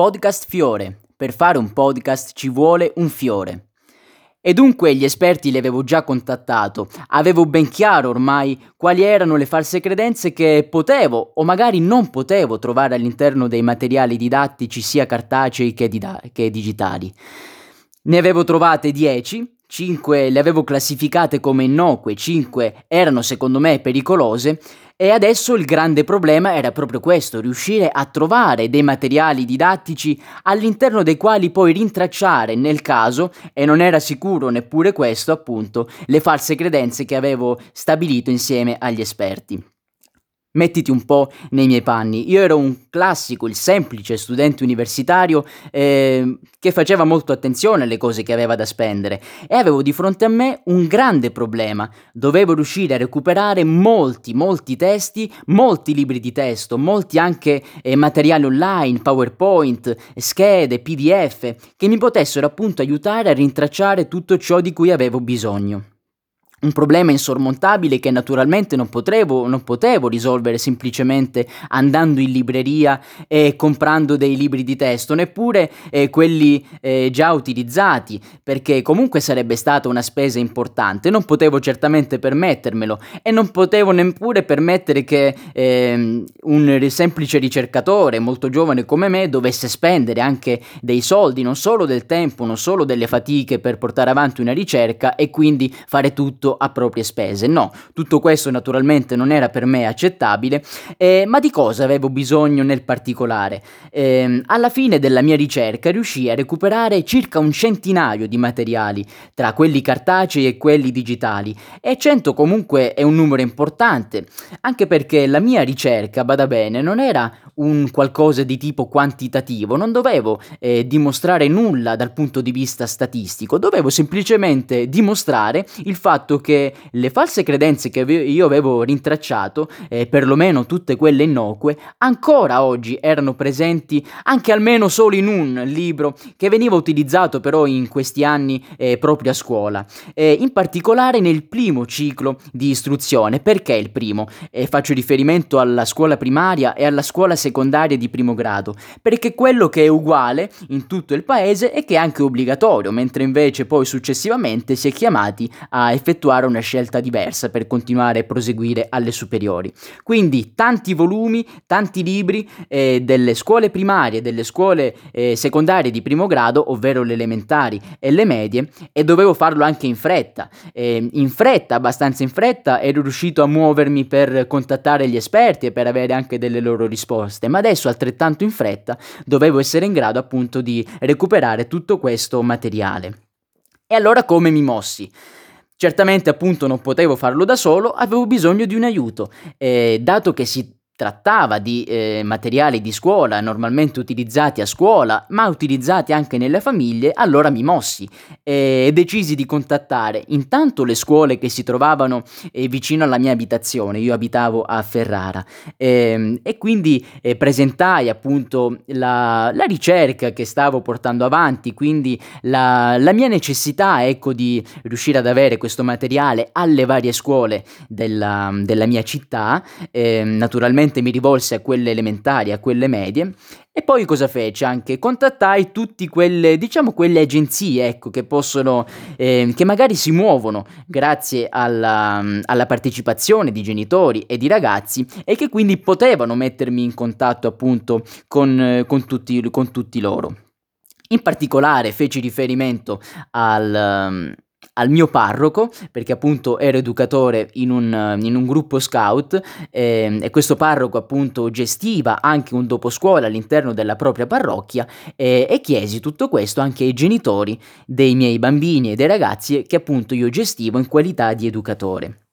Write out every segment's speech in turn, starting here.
Podcast Fiore. Per fare un podcast ci vuole un fiore. E dunque gli esperti li avevo già contattato, avevo ben chiaro ormai quali erano le false credenze che potevo o magari non potevo trovare all'interno dei materiali didattici sia cartacei che, dida- che digitali. Ne avevo trovate 10, 5 le avevo classificate come innocue, 5 erano secondo me pericolose e adesso il grande problema era proprio questo, riuscire a trovare dei materiali didattici all'interno dei quali poi rintracciare nel caso, e non era sicuro neppure questo appunto, le false credenze che avevo stabilito insieme agli esperti. Mettiti un po' nei miei panni. Io ero un classico, il semplice studente universitario eh, che faceva molto attenzione alle cose che aveva da spendere e avevo di fronte a me un grande problema. Dovevo riuscire a recuperare molti, molti testi, molti libri di testo, molti anche eh, materiali online, PowerPoint, schede, PDF, che mi potessero appunto aiutare a rintracciare tutto ciò di cui avevo bisogno. Un problema insormontabile che naturalmente non potevo, non potevo, risolvere semplicemente andando in libreria e comprando dei libri di testo, neppure eh, quelli eh, già utilizzati, perché comunque sarebbe stata una spesa importante. Non potevo certamente permettermelo e non potevo neppure permettere che eh, un semplice ricercatore molto giovane come me dovesse spendere anche dei soldi, non solo del tempo, non solo delle fatiche per portare avanti una ricerca e quindi fare tutto a proprie spese. No, tutto questo naturalmente non era per me accettabile, eh, ma di cosa avevo bisogno nel particolare? Eh, alla fine della mia ricerca riuscii a recuperare circa un centinaio di materiali, tra quelli cartacei e quelli digitali, e 100 comunque è un numero importante, anche perché la mia ricerca, bada bene, non era un qualcosa di tipo quantitativo, non dovevo eh, dimostrare nulla dal punto di vista statistico, dovevo semplicemente dimostrare il fatto che le false credenze che io avevo rintracciato, eh, perlomeno tutte quelle innocue, ancora oggi erano presenti anche almeno solo in un libro che veniva utilizzato però in questi anni eh, proprio a scuola, eh, in particolare nel primo ciclo di istruzione. Perché il primo? faccio riferimento alla scuola primaria e alla scuola secondaria di primo grado, perché quello che è uguale in tutto il paese è che è anche obbligatorio, mentre invece poi successivamente si è chiamati a effettuare una scelta diversa per continuare a proseguire alle superiori. Quindi tanti volumi, tanti libri eh, delle scuole primarie, delle scuole eh, secondarie di primo grado, ovvero le elementari e le medie, e dovevo farlo anche in fretta. Eh, in fretta, abbastanza in fretta, ero riuscito a muovermi per contattare gli esperti e per avere anche delle loro risposte, ma adesso altrettanto in fretta dovevo essere in grado appunto di recuperare tutto questo materiale. E allora come mi mossi? Certamente appunto non potevo farlo da solo, avevo bisogno di un aiuto, e dato che si trattava di eh, materiali di scuola normalmente utilizzati a scuola, ma utilizzati anche nelle famiglie, allora mi mossi e decisi di contattare intanto le scuole che si trovavano eh, vicino alla mia abitazione, io abitavo a Ferrara, eh, e quindi eh, presentai appunto la, la, ricerca che stavo portando avanti, quindi la, la, mia necessità ecco di riuscire ad avere questo materiale alle varie scuole della, della mia città, ehm, naturalmente ovviamente mi rivolsi a quelle elementari, a quelle medie e poi cosa fece? Anche contattai tutte quelle, diciamo, quelle agenzie, ecco, che possono, eh, che magari si muovono grazie alla, alla, partecipazione di genitori e di ragazzi e che quindi potevano mettermi in contatto appunto con, con, tutti, con tutti loro. In particolare feci riferimento al al mio parroco, perché appunto ero educatore in un, in un gruppo scout eh, e questo parroco appunto gestiva anche un doposcuola all'interno della propria parrocchia eh, e chiesi tutto questo anche ai genitori dei miei bambini e dei ragazzi che appunto io gestivo in qualità di educatore.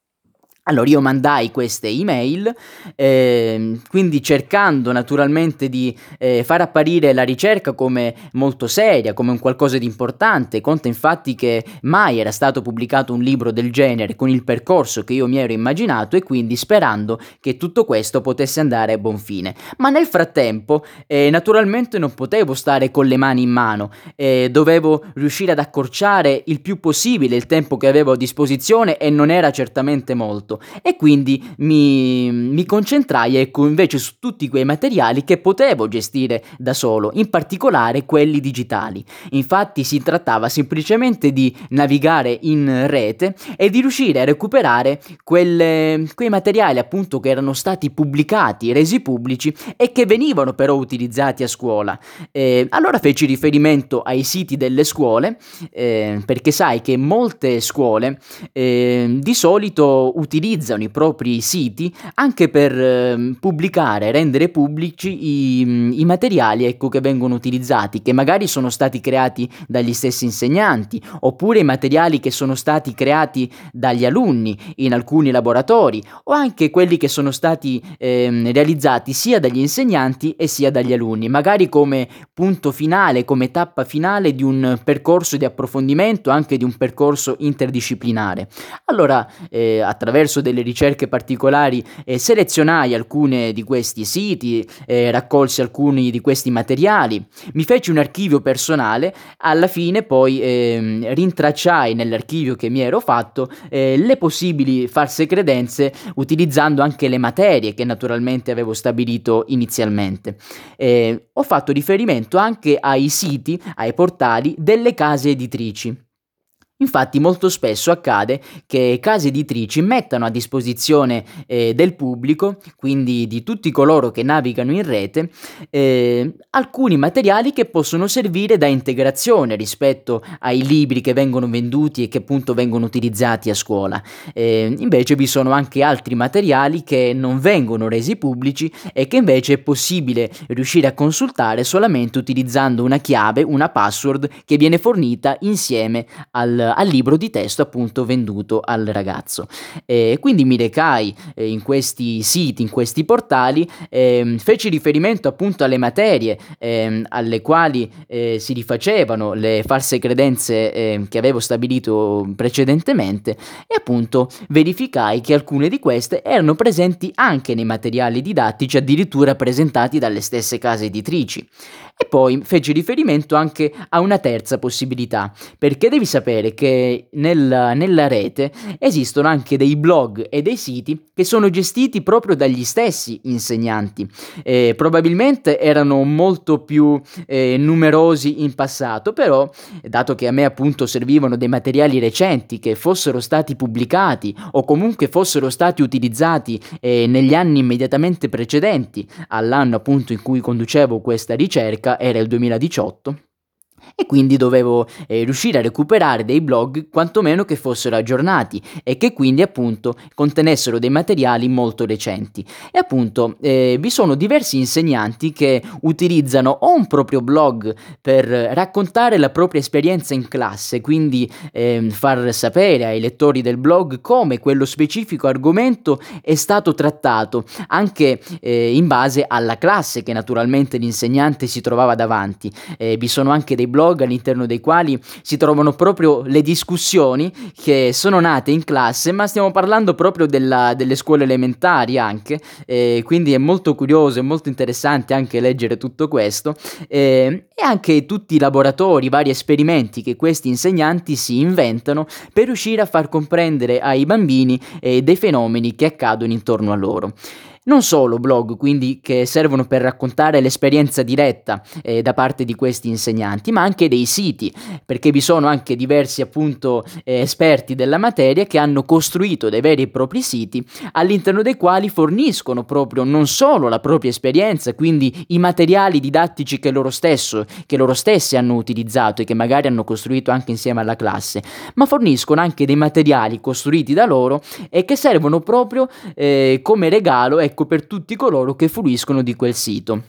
Allora io mandai queste email, eh, quindi cercando naturalmente di eh, far apparire la ricerca come molto seria, come un qualcosa di importante. Conta infatti che mai era stato pubblicato un libro del genere con il percorso che io mi ero immaginato e quindi sperando che tutto questo potesse andare a buon fine. Ma nel frattempo eh, naturalmente non potevo stare con le mani in mano, eh, dovevo riuscire ad accorciare il più possibile il tempo che avevo a disposizione e non era certamente molto e quindi mi, mi concentrai ecco invece su tutti quei materiali che potevo gestire da solo, in particolare quelli digitali. Infatti si trattava semplicemente di navigare in rete e di riuscire a recuperare quelle, quei materiali appunto che erano stati pubblicati, resi pubblici e che venivano però utilizzati a scuola. Eh, allora feci riferimento ai siti delle scuole eh, perché sai che molte scuole eh, di solito utilizzano i propri siti anche per ehm, pubblicare, rendere pubblici i, i materiali ecco, che vengono utilizzati, che magari sono stati creati dagli stessi insegnanti, oppure i materiali che sono stati creati dagli alunni in alcuni laboratori, o anche quelli che sono stati eh, realizzati sia dagli insegnanti e sia dagli alunni, magari come punto finale, come tappa finale di un percorso di approfondimento, anche di un percorso interdisciplinare. Allora, eh, attraverso delle ricerche particolari, eh, selezionai alcune di questi siti, eh, raccolsi alcuni di questi materiali, mi feci un archivio personale, alla fine poi ehm, rintracciai nell'archivio che mi ero fatto eh, le possibili false credenze utilizzando anche le materie che naturalmente avevo stabilito inizialmente. Eh, ho fatto riferimento anche ai siti, ai portali delle case editrici. Infatti molto spesso accade che case editrici mettano a disposizione eh, del pubblico, quindi di tutti coloro che navigano in rete, eh, alcuni materiali che possono servire da integrazione rispetto ai libri che vengono venduti e che appunto vengono utilizzati a scuola. Eh, invece vi sono anche altri materiali che non vengono resi pubblici e che invece è possibile riuscire a consultare solamente utilizzando una chiave, una password che viene fornita insieme al al libro di testo appunto venduto al ragazzo. E quindi mi recai eh, in questi siti, in questi portali, eh, feci riferimento appunto alle materie eh, alle quali eh, si rifacevano le false credenze ehm, che avevo stabilito precedentemente e appunto verificai che alcune di queste erano presenti anche nei materiali didattici addirittura presentati dalle stesse case editrici. E poi feci riferimento anche a una terza possibilità, perché devi sapere che nella, nella rete esistono anche dei blog e dei siti che sono gestiti proprio dagli stessi insegnanti. Eh, probabilmente erano molto più eh, numerosi in passato, però dato che a me appunto servivano dei materiali recenti che fossero stati pubblicati o comunque fossero stati utilizzati eh, negli anni immediatamente precedenti all'anno appunto in cui conducevo questa ricerca, era il 2018 e quindi dovevo eh, riuscire a recuperare dei blog quantomeno che fossero aggiornati e che quindi appunto contenessero dei materiali molto recenti. E appunto eh, vi sono diversi insegnanti che utilizzano o un proprio blog per raccontare la propria esperienza in classe, quindi eh, far sapere ai lettori del blog come quello specifico argomento è stato trattato, anche eh, in base alla classe che naturalmente l'insegnante si trovava davanti. Eh, vi sono anche dei blog blog all'interno dei quali si trovano proprio le discussioni che sono nate in classe, ma stiamo parlando proprio della, delle scuole elementari anche, eh, quindi è molto curioso, è molto interessante anche leggere tutto questo eh, e anche tutti i laboratori, i vari esperimenti che questi insegnanti si inventano per riuscire a far comprendere ai bambini eh, dei fenomeni che accadono intorno a loro. Non solo blog, quindi, che servono per raccontare l'esperienza diretta eh, da parte di questi insegnanti, ma anche dei siti, perché vi sono anche diversi appunto eh, esperti della materia che hanno costruito dei veri e propri siti all'interno dei quali forniscono proprio non solo la propria esperienza, quindi i materiali didattici che loro, stesso, che loro stessi hanno utilizzato e che magari hanno costruito anche insieme alla classe, ma forniscono anche dei materiali costruiti da loro e che servono proprio eh, come regalo ecco, per tutti coloro che fruiscono di quel sito.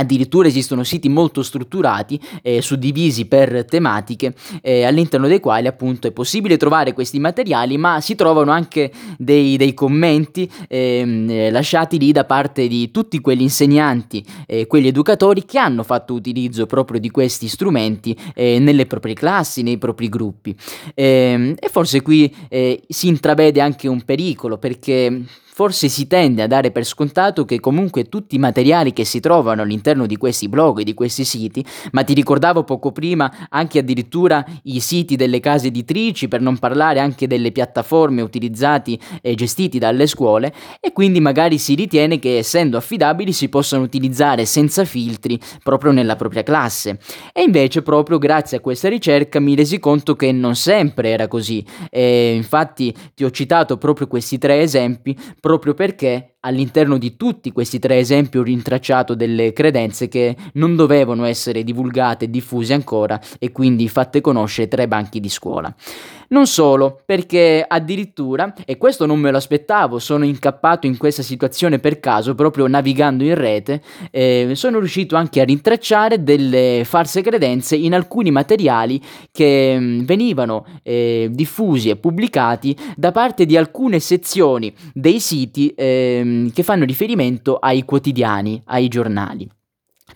Addirittura esistono siti molto strutturati, eh, suddivisi per tematiche, eh, all'interno dei quali appunto è possibile trovare questi materiali, ma si trovano anche dei, dei commenti ehm, eh, lasciati lì da parte di tutti quegli insegnanti, eh, quegli educatori che hanno fatto utilizzo proprio di questi strumenti eh, nelle proprie classi, nei propri gruppi. Ehm, e forse qui eh, si intravede anche un pericolo, perché forse si tende a dare per scontato che comunque tutti i materiali che si trovano all'interno di questi blog e di questi siti, ma ti ricordavo poco prima anche addirittura i siti delle case editrici, per non parlare anche delle piattaforme utilizzati e gestiti dalle scuole, e quindi magari si ritiene che essendo affidabili si possano utilizzare senza filtri proprio nella propria classe. E invece proprio grazie a questa ricerca mi resi conto che non sempre era così. E infatti ti ho citato proprio questi tre esempi proprio perché all'interno di tutti questi tre esempi ho rintracciato delle credenze che non dovevano essere divulgate e diffuse ancora e quindi fatte conoscere tra i banchi di scuola. Non solo, perché addirittura, e questo non me lo aspettavo, sono incappato in questa situazione per caso, proprio navigando in rete, eh, sono riuscito anche a rintracciare delle false credenze in alcuni materiali che mh, mm, venivano eh, diffusi e pubblicati da parte di alcune sezioni dei siti eh, che fanno riferimento ai quotidiani, ai giornali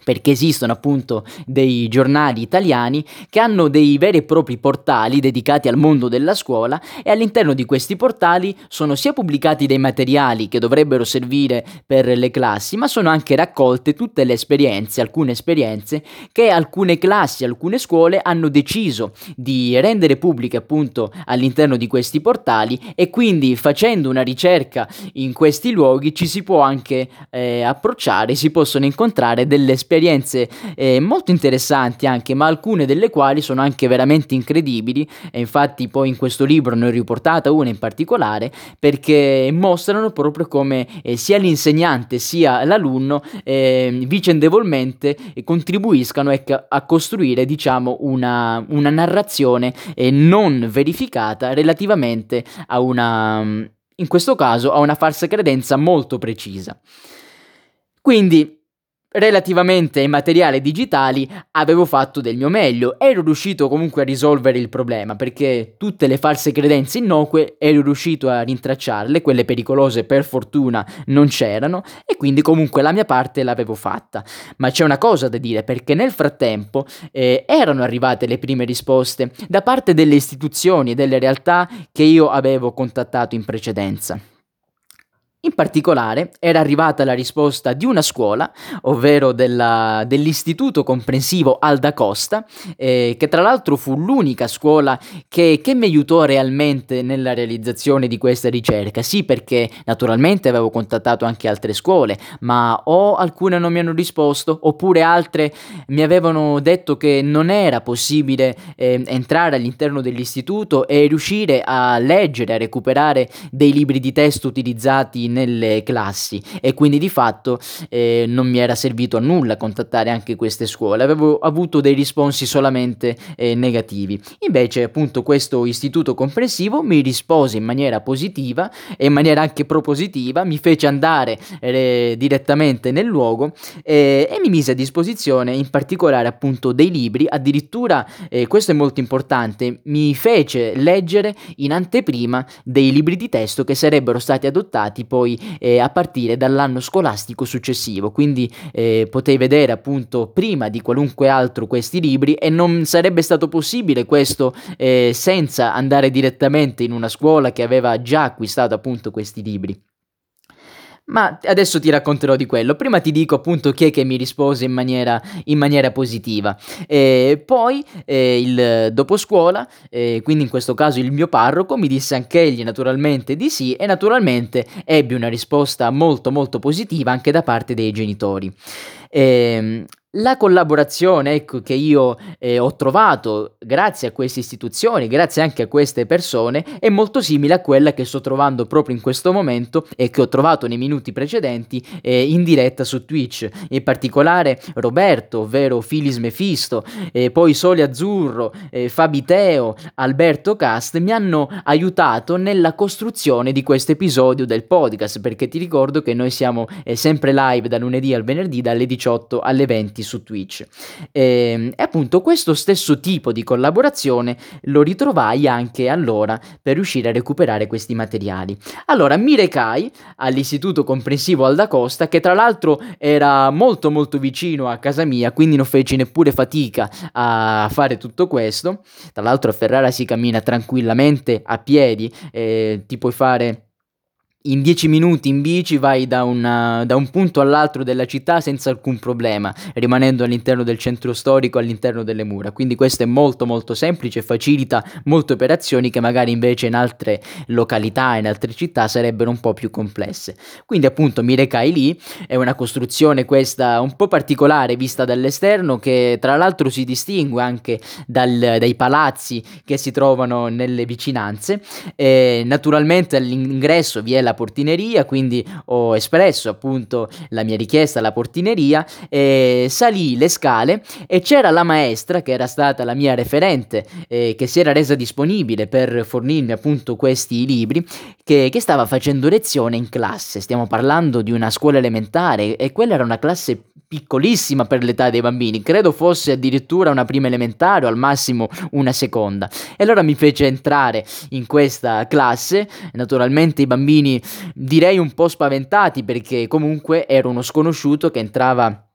perché esistono appunto dei giornali italiani che hanno dei veri e propri portali dedicati al mondo della scuola e all'interno di questi portali sono sia pubblicati dei materiali che dovrebbero servire per le classi, ma sono anche raccolte tutte le esperienze, alcune esperienze che alcune classi, alcune scuole hanno deciso di rendere pubbliche appunto all'interno di questi portali e quindi facendo una ricerca in questi luoghi ci si può anche eh, approcciare, si possono incontrare delle esperienze esperienze eh, molto interessanti anche, ma alcune delle quali sono anche veramente incredibili e infatti poi in questo libro ne ho riportata una in particolare perché mostrano proprio come eh, sia l'insegnante sia l'alunno eh, vicendevolmente contribuiscano ecco, a costruire diciamo una, una narrazione eh, non verificata relativamente a una in questo caso a una falsa credenza molto precisa. Quindi Relativamente ai materiali digitali avevo fatto del mio meglio, ero riuscito comunque a risolvere il problema perché tutte le false credenze innocue ero riuscito a rintracciarle, quelle pericolose per fortuna non c'erano e quindi comunque la mia parte l'avevo fatta. Ma c'è una cosa da dire perché nel frattempo eh, erano arrivate le prime risposte da parte delle istituzioni e delle realtà che io avevo contattato in precedenza. In particolare era arrivata la risposta di una scuola, ovvero della, dell'Istituto Comprensivo Alda Costa, eh, che tra l'altro fu l'unica scuola che, che, mi aiutò realmente nella realizzazione di questa ricerca. Sì, perché naturalmente avevo contattato anche altre scuole, ma o alcune non mi hanno risposto, oppure altre mi avevano detto che non era possibile eh, entrare all'interno dell'istituto e riuscire a leggere, a recuperare dei libri di testo utilizzati nelle classi e quindi di fatto eh, non mi era servito a nulla contattare anche queste scuole, avevo avuto dei risponsi solamente eh, negativi. Invece appunto questo istituto comprensivo mi rispose in maniera positiva e in maniera anche propositiva, mi fece andare eh, direttamente nel luogo eh, e mi mise a disposizione in particolare appunto dei libri, addirittura eh, questo è molto importante, mi fece leggere in anteprima dei libri di testo che sarebbero stati adottati poi poi eh, a partire dall'anno scolastico successivo, quindi eh, potei vedere appunto prima di qualunque altro questi libri e non sarebbe stato possibile questo eh, senza andare direttamente in una scuola che aveva già acquistato appunto questi libri. Ma adesso ti racconterò di quello. Prima ti dico appunto chi è che mi rispose in maniera, in maniera positiva. E poi eh, il dopo scuola, eh, quindi in questo caso il mio parroco, mi disse anch'egli naturalmente di sì e naturalmente ebbe una risposta molto molto positiva anche da parte dei genitori. E, ehm, la collaborazione ecco, che io eh, ho trovato grazie a queste istituzioni, grazie anche a queste persone, è molto simile a quella che sto trovando proprio in questo momento e che ho trovato nei minuti precedenti eh, in diretta su Twitch. In particolare Roberto, ovvero Filis Mefisto, eh, poi Sole Azzurro, Fabiteo, Alberto Cast mi hanno aiutato nella costruzione di questo episodio del podcast, perché ti ricordo che noi siamo eh, sempre live da lunedì al venerdì dalle 18 alle 20 commenti su Twitch. E, ehm, e appunto questo stesso tipo di collaborazione lo ritrovai anche allora per riuscire a recuperare questi materiali. Allora mi recai all'istituto comprensivo Alda Costa che tra l'altro era molto molto vicino a casa mia quindi non feci neppure fatica a fare tutto questo. Tra l'altro a Ferrara si cammina tranquillamente a piedi, eh, ti puoi fare in dieci minuti in bici vai da, una, da, un punto all'altro della città senza alcun problema, rimanendo all'interno del centro storico, all'interno delle mura. Quindi questo è molto molto semplice, facilita molte operazioni che magari invece in altre località, in altre città sarebbero un po' più complesse. Quindi appunto mi recai lì, è una costruzione questa un po' particolare vista dall'esterno che tra l'altro si distingue anche dal, dai palazzi che si trovano nelle vicinanze. E naturalmente all'ingresso vi è la la portineria, quindi ho espresso appunto la mia richiesta alla portineria, e salì le scale e c'era la maestra che era stata la mia referente, eh, che si era resa disponibile per fornirmi appunto questi libri, che, che stava facendo lezione in classe. Stiamo parlando di una scuola elementare e quella era una classe piccolissima per l'età dei bambini, credo fosse addirittura una prima elementare o al massimo una seconda. E allora mi fece entrare in questa classe, naturalmente i bambini direi un po' spaventati perché comunque ero uno sconosciuto che entrava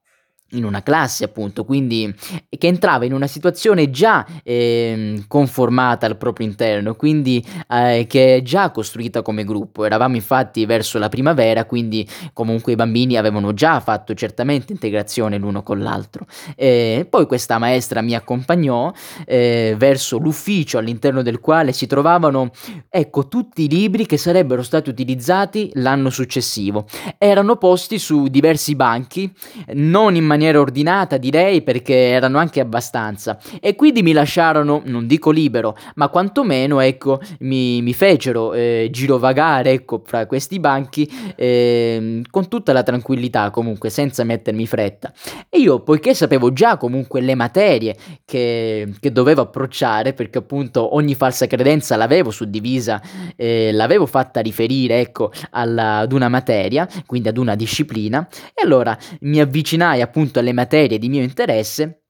in una classe appunto, quindi che entrava in una situazione già eh, conformata al proprio interno, quindi eh, che è già costruita come gruppo. Eravamo infatti verso la primavera, quindi comunque i bambini avevano già fatto certamente integrazione l'uno con l'altro. E poi questa maestra mi accompagnò eh, verso l'ufficio all'interno del quale si trovavano, ecco, tutti i libri che sarebbero stati utilizzati l'anno successivo. Erano posti su diversi banchi, non in maniera ordinata, direi, perché erano anche abbastanza. E quindi mi lasciarono, non dico libero, ma quantomeno, ecco, mi, mi fecero eh, girovagare, ecco, fra questi banchi eh, con tutta la tranquillità, comunque, senza mettermi fretta. E io, poiché sapevo già comunque le materie che, che dovevo approcciare, perché appunto ogni falsa credenza l'avevo suddivisa, eh, l'avevo fatta riferire, ecco, alla, ad una materia, quindi ad una disciplina, e allora mi avvicinai appunto appunto alle materie di mio interesse,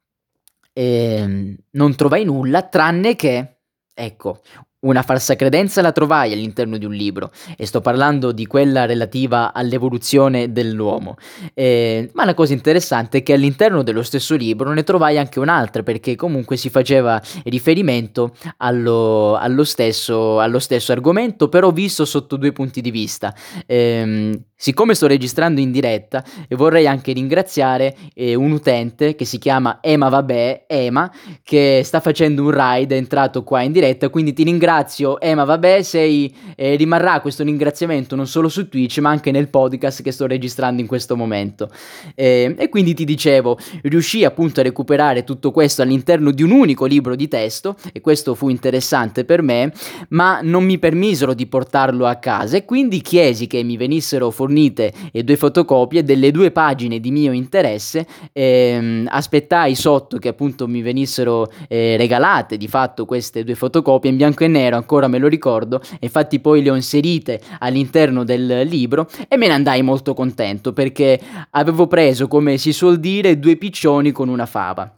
eh, non trovai nulla tranne che, ecco, una falsa credenza la trovai all'interno di un libro e sto parlando di quella relativa all'evoluzione dell'uomo. Eh, ma la cosa interessante è che all'interno dello stesso libro ne trovai anche un'altra perché comunque si faceva riferimento allo, allo, stesso, allo stesso, argomento però visto sotto due punti di vista. Eh, Siccome sto registrando in diretta vorrei anche ringraziare eh, un utente che si chiama Ema Vabbè, Ema, che sta facendo un ride, è entrato qua in diretta, quindi ti ringrazio Ema Vabbè, sei, eh, rimarrà questo ringraziamento non solo su Twitch ma anche nel podcast che sto registrando in questo momento. Eh, e quindi ti dicevo, riuscii appunto a recuperare tutto questo all'interno di un unico libro di testo e questo fu interessante per me, ma non mi permisero di portarlo a casa e quindi chiesi che mi venissero forniti fornite e due fotocopie delle due pagine di mio interesse, ehm, aspettai sotto che appunto mi venissero eh, regalate di fatto queste due fotocopie in bianco e nero, ancora me lo ricordo, infatti poi le ho inserite all'interno del libro e me ne andai molto contento perché avevo preso, come si suol dire, due piccioni con una fava.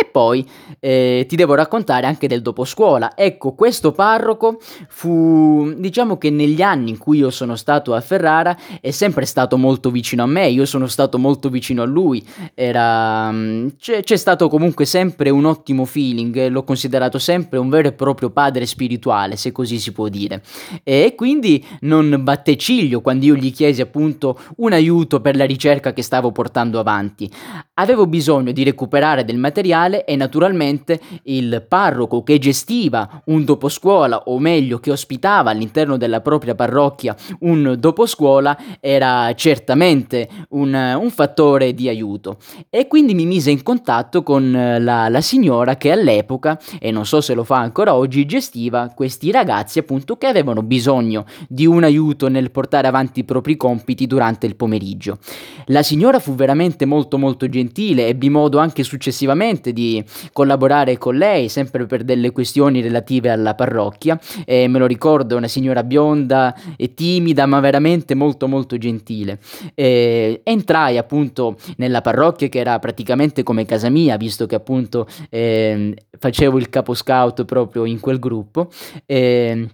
E poi eh, ti devo raccontare anche del dopo scuola. Ecco, questo parroco fu, diciamo che negli anni in cui io sono stato a Ferrara è sempre stato molto vicino a me, io sono stato molto vicino a lui, Era, mm, c'è, c'è stato comunque sempre un ottimo feeling, l'ho considerato sempre un vero e proprio padre spirituale, se così si può dire. E quindi non batte ciglio quando io gli chiesi appunto un aiuto per la ricerca che stavo portando avanti. Avevo bisogno di recuperare del materiale locale e naturalmente il parroco che gestiva un doposcuola o meglio che ospitava all'interno della propria parrocchia un doposcuola era certamente un, un fattore di aiuto e quindi mi mise in contatto con la, la signora che all'epoca e non so se lo fa ancora oggi gestiva questi ragazzi appunto che avevano bisogno di un aiuto nel portare avanti i propri compiti durante il pomeriggio. La signora fu veramente molto molto gentile, ebbi modo anche successivamente di collaborare con lei, sempre per delle questioni relative alla parrocchia. E me lo ricordo, una signora bionda e timida, ma veramente molto molto gentile. E entrai appunto nella parrocchia che era praticamente come casa mia, visto che appunto eh, facevo il capo scout proprio in quel gruppo. E,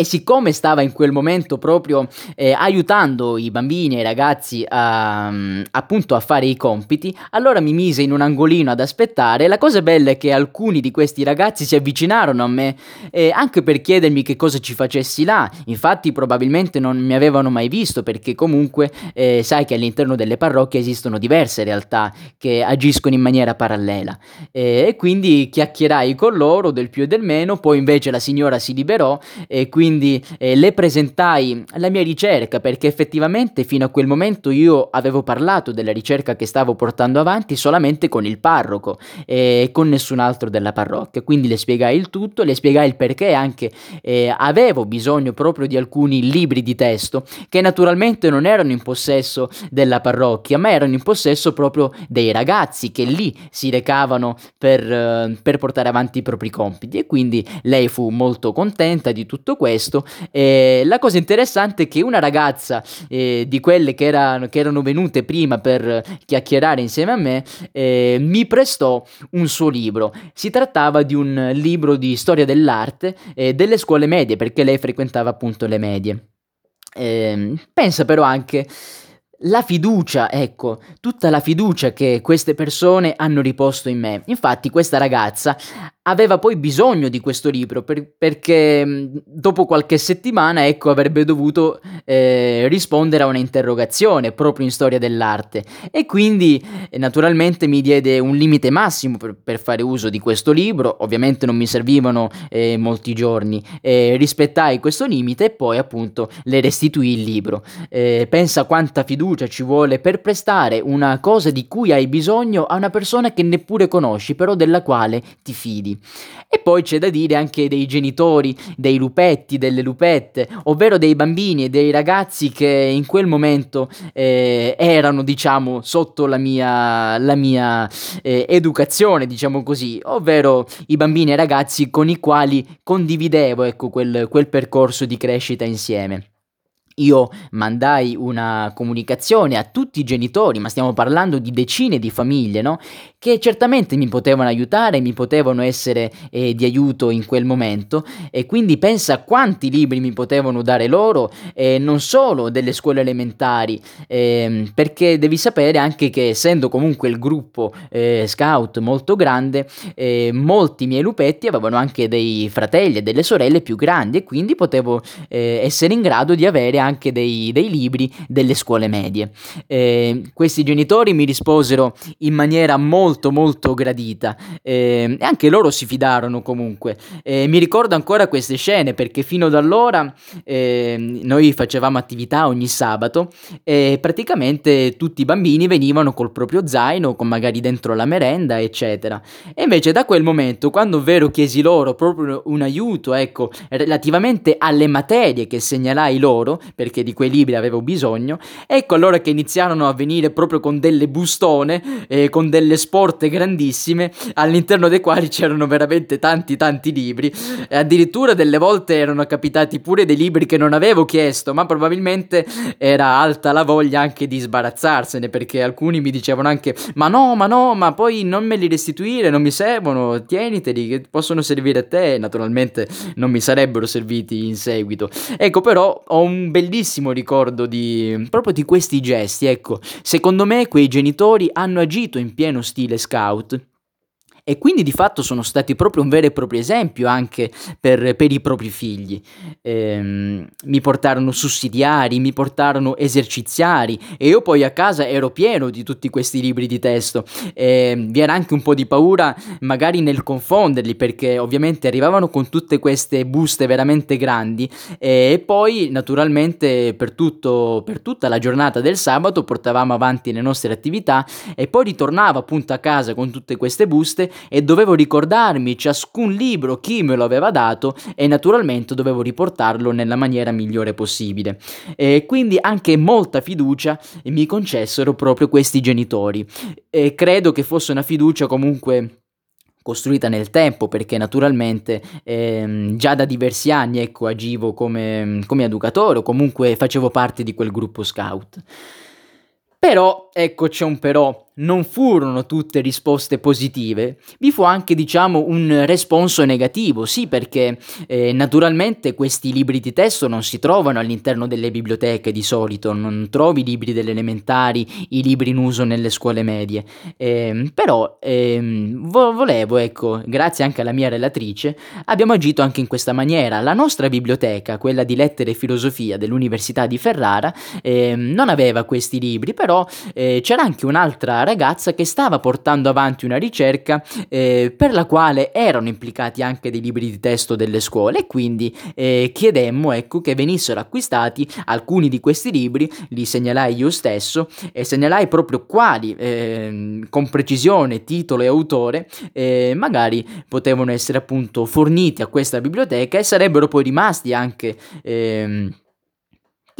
e siccome stava in quel momento proprio eh, aiutando i bambini e i ragazzi a, appunto a fare i compiti, allora mi mise in un angolino ad aspettare. La cosa bella è che alcuni di questi ragazzi si avvicinarono a me eh, anche per chiedermi che cosa ci facessi là. Infatti probabilmente non mi avevano mai visto perché comunque eh, sai che all'interno delle parrocchie esistono diverse realtà che agiscono in maniera parallela. Eh, e quindi chiacchierai con loro del più e del meno, poi invece la signora si liberò e quindi quindi eh, le presentai la mia ricerca perché effettivamente fino a quel momento io avevo parlato della ricerca che stavo portando avanti solamente con il parroco e con nessun altro della parrocchia, quindi le spiegai il tutto, le spiegai il perché anche eh, avevo bisogno proprio di alcuni libri di testo che naturalmente non erano in possesso della parrocchia ma erano in possesso proprio dei ragazzi che lì si recavano per, eh, per portare avanti i propri compiti. E quindi lei fu molto contenta di tutto questo questo. Eh, la cosa interessante è che una ragazza eh, di quelle che erano, che erano, venute prima per chiacchierare insieme a me eh, mi prestò un suo libro. Si trattava di un libro di storia dell'arte eh, delle scuole medie, perché lei frequentava appunto le medie. Ehm, pensa però anche la fiducia, ecco, tutta la fiducia che queste persone hanno riposto in me. Infatti questa ragazza aveva poi bisogno di questo libro per, perché dopo qualche settimana ecco avrebbe dovuto eh, rispondere a un'interrogazione proprio in storia dell'arte. E quindi eh, naturalmente mi diede un limite massimo per, per, fare uso di questo libro. Ovviamente non mi servivano eh, molti giorni. Eh, rispettai questo limite e poi appunto le restituì il libro. Eh, pensa quanta fiducia ci vuole per prestare una cosa di cui hai bisogno a una persona che neppure conosci però della quale ti fidi figli. E poi c'è da dire anche dei genitori, dei lupetti, delle lupette, ovvero dei bambini e dei ragazzi che in quel momento eh, erano, diciamo, sotto la mia, la mia eh, educazione, diciamo così, ovvero i bambini e ragazzi con i quali condividevo, ecco, quel, quel percorso di crescita insieme. Io mandai una comunicazione a tutti i genitori, ma stiamo parlando di decine di famiglie, no? Che certamente mi potevano aiutare, mi potevano essere eh, di aiuto in quel momento e quindi pensa a quanti libri mi potevano dare loro, eh, non solo delle scuole elementari, eh, perché devi sapere anche che essendo comunque il gruppo eh, scout molto grande, eh, molti miei lupetti avevano anche dei fratelli e delle sorelle più grandi e quindi potevo eh, essere in grado di avere anche anche dei, dei libri delle scuole medie. Eh, questi genitori mi risposero in maniera molto molto gradita eh, anche loro si fidarono comunque. Eh, mi ricordo ancora queste scene perché fino ad allora ehm, noi facevamo attività ogni sabato e praticamente tutti i bambini venivano col proprio zaino con magari dentro la merenda eccetera. E invece da quel momento quando ovvero chiesi loro proprio un aiuto ecco relativamente alle materie che segnalai loro perché di quei libri avevo bisogno. Ecco allora che iniziarono a venire proprio con delle bustone, eh, con delle sporte grandissime, all'interno dei quali c'erano veramente tanti tanti libri. E addirittura delle volte erano capitati pure dei libri che non avevo chiesto, ma probabilmente era alta la voglia anche di sbarazzarsene, perché alcuni mi dicevano anche ma no, ma no, ma poi non me li restituire, non mi servono, tieniteli che possono servire a te. Naturalmente non mi sarebbero serviti in seguito. Ecco però ho un bellissimo bellissimo ricordo di proprio di questi gesti, ecco. Secondo me quei genitori hanno agito in pieno stile scout e quindi di fatto sono stati proprio un vero e proprio esempio anche per, per i propri figli. Ehm, mi portarono sussidiari, mi portarono eserciziari e io poi a casa ero pieno di tutti questi libri di testo. Ehm, vi era anche un po' di paura magari nel confonderli perché ovviamente arrivavano con tutte queste buste veramente grandi e poi naturalmente per, tutto, per tutta la giornata del sabato portavamo avanti le nostre attività e poi ritornavo appunto a casa con tutte queste buste e dovevo ricordarmi ciascun libro chi me lo aveva dato e naturalmente dovevo riportarlo nella maniera migliore possibile. E quindi anche molta fiducia mi concessero proprio questi genitori e credo che fosse una fiducia comunque costruita nel tempo perché naturalmente ehm, già da diversi anni ecco, agivo come, come educatore o comunque facevo parte di quel gruppo scout. Però, ecco c'è un però, non furono tutte risposte positive, vi fu anche, diciamo, un responso negativo, sì, perché eh, naturalmente questi libri di testo non si trovano all'interno delle biblioteche di solito, non trovi i libri delle elementari, i libri in uso nelle scuole medie, eh, però eh, volevo, ecco, grazie anche alla mia relatrice, abbiamo agito anche in questa maniera. La nostra biblioteca, quella di lettere e filosofia dell'Università di Ferrara, ehm, non aveva questi libri, però eh, c'era anche un'altra ragazza che stava portando avanti una ricerca eh, per la quale erano implicati anche dei libri di testo delle scuole e quindi eh, chiedemmo ecco, che venissero acquistati alcuni di questi libri, li segnalai io stesso e segnalai proprio quali, eh, con precisione, titolo e autore, eh, magari potevano essere appunto forniti a questa biblioteca e sarebbero poi rimasti anche... Ehm,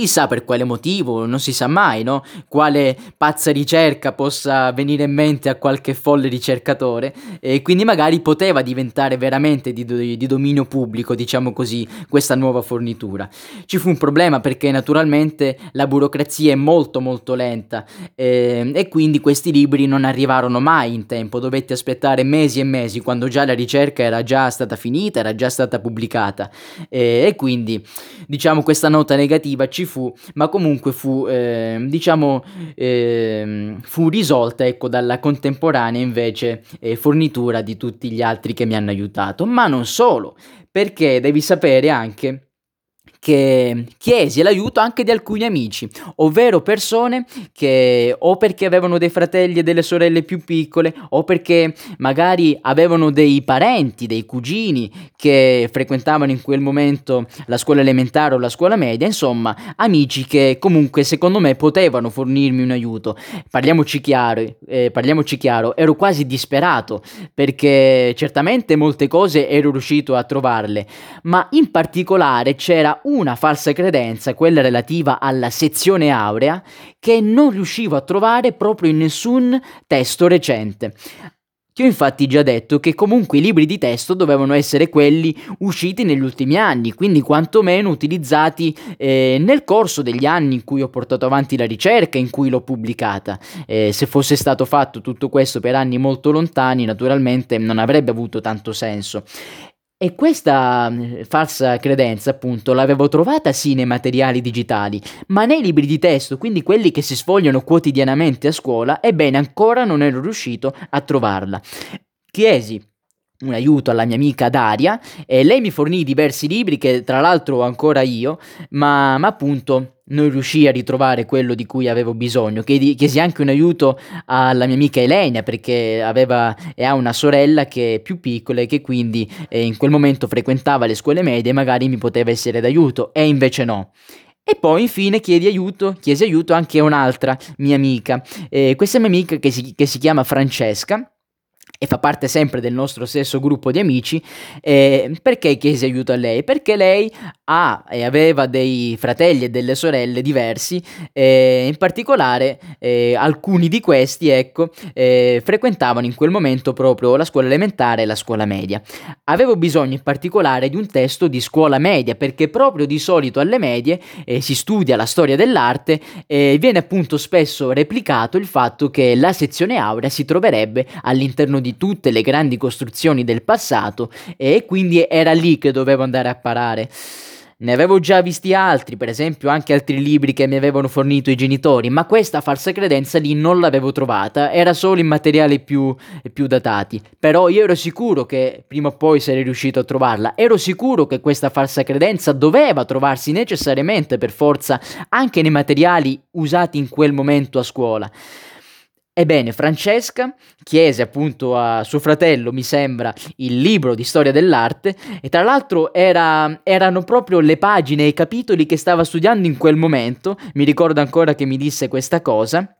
Chissà per quale motivo, non si sa mai, no? Quale pazza ricerca possa venire in mente a qualche folle ricercatore e quindi magari poteva diventare veramente di, di dominio pubblico, diciamo così, questa nuova fornitura. Ci fu un problema perché naturalmente la burocrazia è molto molto lenta eh, e quindi questi libri non arrivarono mai in tempo, dovetti aspettare mesi e mesi quando già la ricerca era già stata finita, era già stata pubblicata eh, e quindi diciamo questa nota negativa ci fu, ma comunque fu, eh, diciamo, eh, fu risolta ecco, dalla contemporanea invece eh, fornitura di tutti gli altri che mi hanno aiutato. Ma non solo, perché devi sapere anche che chiesi l'aiuto anche di alcuni amici, ovvero persone che o perché avevano dei fratelli e delle sorelle più piccole o perché magari avevano dei parenti, dei cugini che frequentavano in quel momento la scuola elementare o la scuola media, insomma, amici che comunque secondo me potevano fornirmi un aiuto. Parliamoci chiaro, eh, parliamoci chiaro, ero quasi disperato perché certamente molte cose ero riuscito a trovarle, ma in particolare c'era una falsa credenza, quella relativa alla sezione aurea, che non riuscivo a trovare proprio in nessun testo recente. Ti ho infatti già detto che comunque i libri di testo dovevano essere quelli usciti negli ultimi anni, quindi quantomeno utilizzati eh, nel corso degli anni in cui ho portato avanti la ricerca, in cui l'ho pubblicata. Eh, se fosse stato fatto tutto questo per anni molto lontani, naturalmente non avrebbe avuto tanto senso. E questa mm, falsa credenza, appunto, l'avevo trovata sì nei materiali digitali, ma nei libri di testo, quindi quelli che si sfogliano quotidianamente a scuola, ebbene ancora non ero riuscito a trovarla. Chiesi un aiuto alla mia amica Daria e lei mi fornì diversi libri che tra l'altro ho ancora io, ma, ma appunto non riuscii a ritrovare quello di cui avevo bisogno. Chiedi, chiesi anche un aiuto alla mia amica Elena perché aveva e ha una sorella che è più piccola e che quindi eh, in quel momento frequentava le scuole medie e magari mi poteva essere d'aiuto e invece no. E poi infine chiedi aiuto, chiesi aiuto anche a un'altra mia amica. Eh, questa mia amica che si, che si chiama Francesca e fa parte sempre del nostro stesso gruppo di amici, eh, perché chiesi aiuto a lei? Perché lei ha e aveva dei fratelli e delle sorelle diversi, eh, in particolare eh, alcuni di questi, ecco, eh, frequentavano in quel momento proprio la scuola elementare e la scuola media. Avevo bisogno in particolare di un testo di scuola media, perché proprio di solito alle medie eh, si studia la storia dell'arte e viene appunto spesso replicato il fatto che la sezione aurea si troverebbe all'interno di di tutte le grandi costruzioni del passato e quindi era lì che dovevo andare a parare. Ne avevo già visti altri, per esempio anche altri libri che mi avevano fornito i genitori, ma questa falsa credenza lì non l'avevo trovata, era solo in materiali più, più datati. Però io ero sicuro che prima o poi sarei riuscito a trovarla, ero sicuro che questa falsa credenza doveva trovarsi necessariamente per forza anche nei materiali usati in quel momento a scuola. Ebbene, Francesca chiese appunto a suo fratello, mi sembra, il libro di storia dell'arte e tra l'altro era, erano proprio le pagine e i capitoli che stava studiando in quel momento, mi ricordo ancora che mi disse questa cosa,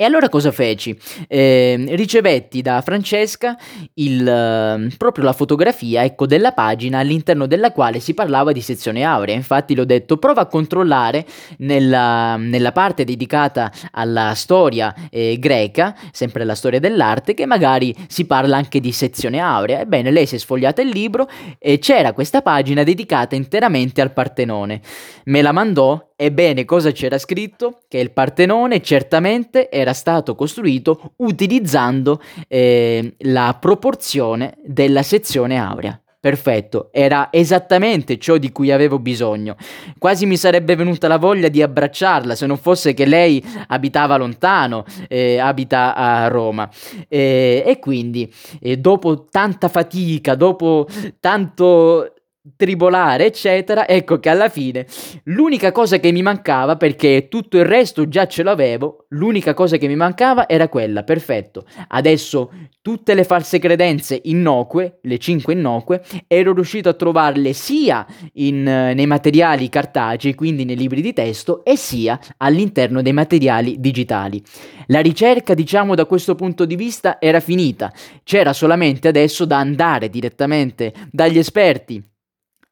e allora cosa feci? Eh, ricevetti da Francesca il, eh, proprio la fotografia ecco, della pagina all'interno della quale si parlava di sezione aurea. Infatti l'ho detto, prova a controllare nella, nella parte dedicata alla storia eh, greca, sempre la storia dell'arte, che magari si parla anche di sezione aurea. Ebbene, lei si è sfogliata il libro e c'era questa pagina dedicata interamente al Partenone. Me la mandò Ebbene, cosa c'era scritto? Che il Partenone certamente era era stato costruito utilizzando eh, la proporzione della sezione aurea. Perfetto, era esattamente ciò di cui avevo bisogno. Quasi mi sarebbe venuta la voglia di abbracciarla se non fosse che lei abitava lontano, eh, abita a Roma. Eh, e quindi, eh, dopo tanta fatica, dopo tanto tribolare, eccetera, ecco che alla fine l'unica cosa che mi mancava, perché tutto il resto già ce l'avevo, l'unica cosa che mi mancava era quella, perfetto. Adesso tutte le false credenze innocue, le cinque innocue, ero riuscito a trovarle sia in, nei materiali cartacei, quindi nei libri di testo, e sia all'interno dei materiali digitali. La ricerca, diciamo, da questo punto di vista era finita, c'era solamente adesso da andare direttamente dagli esperti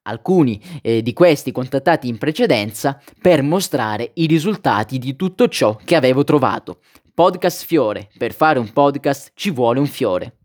alcuni eh, di questi contattati in precedenza per mostrare i risultati di tutto ciò che avevo trovato. Podcast Fiore, per fare un podcast ci vuole un fiore.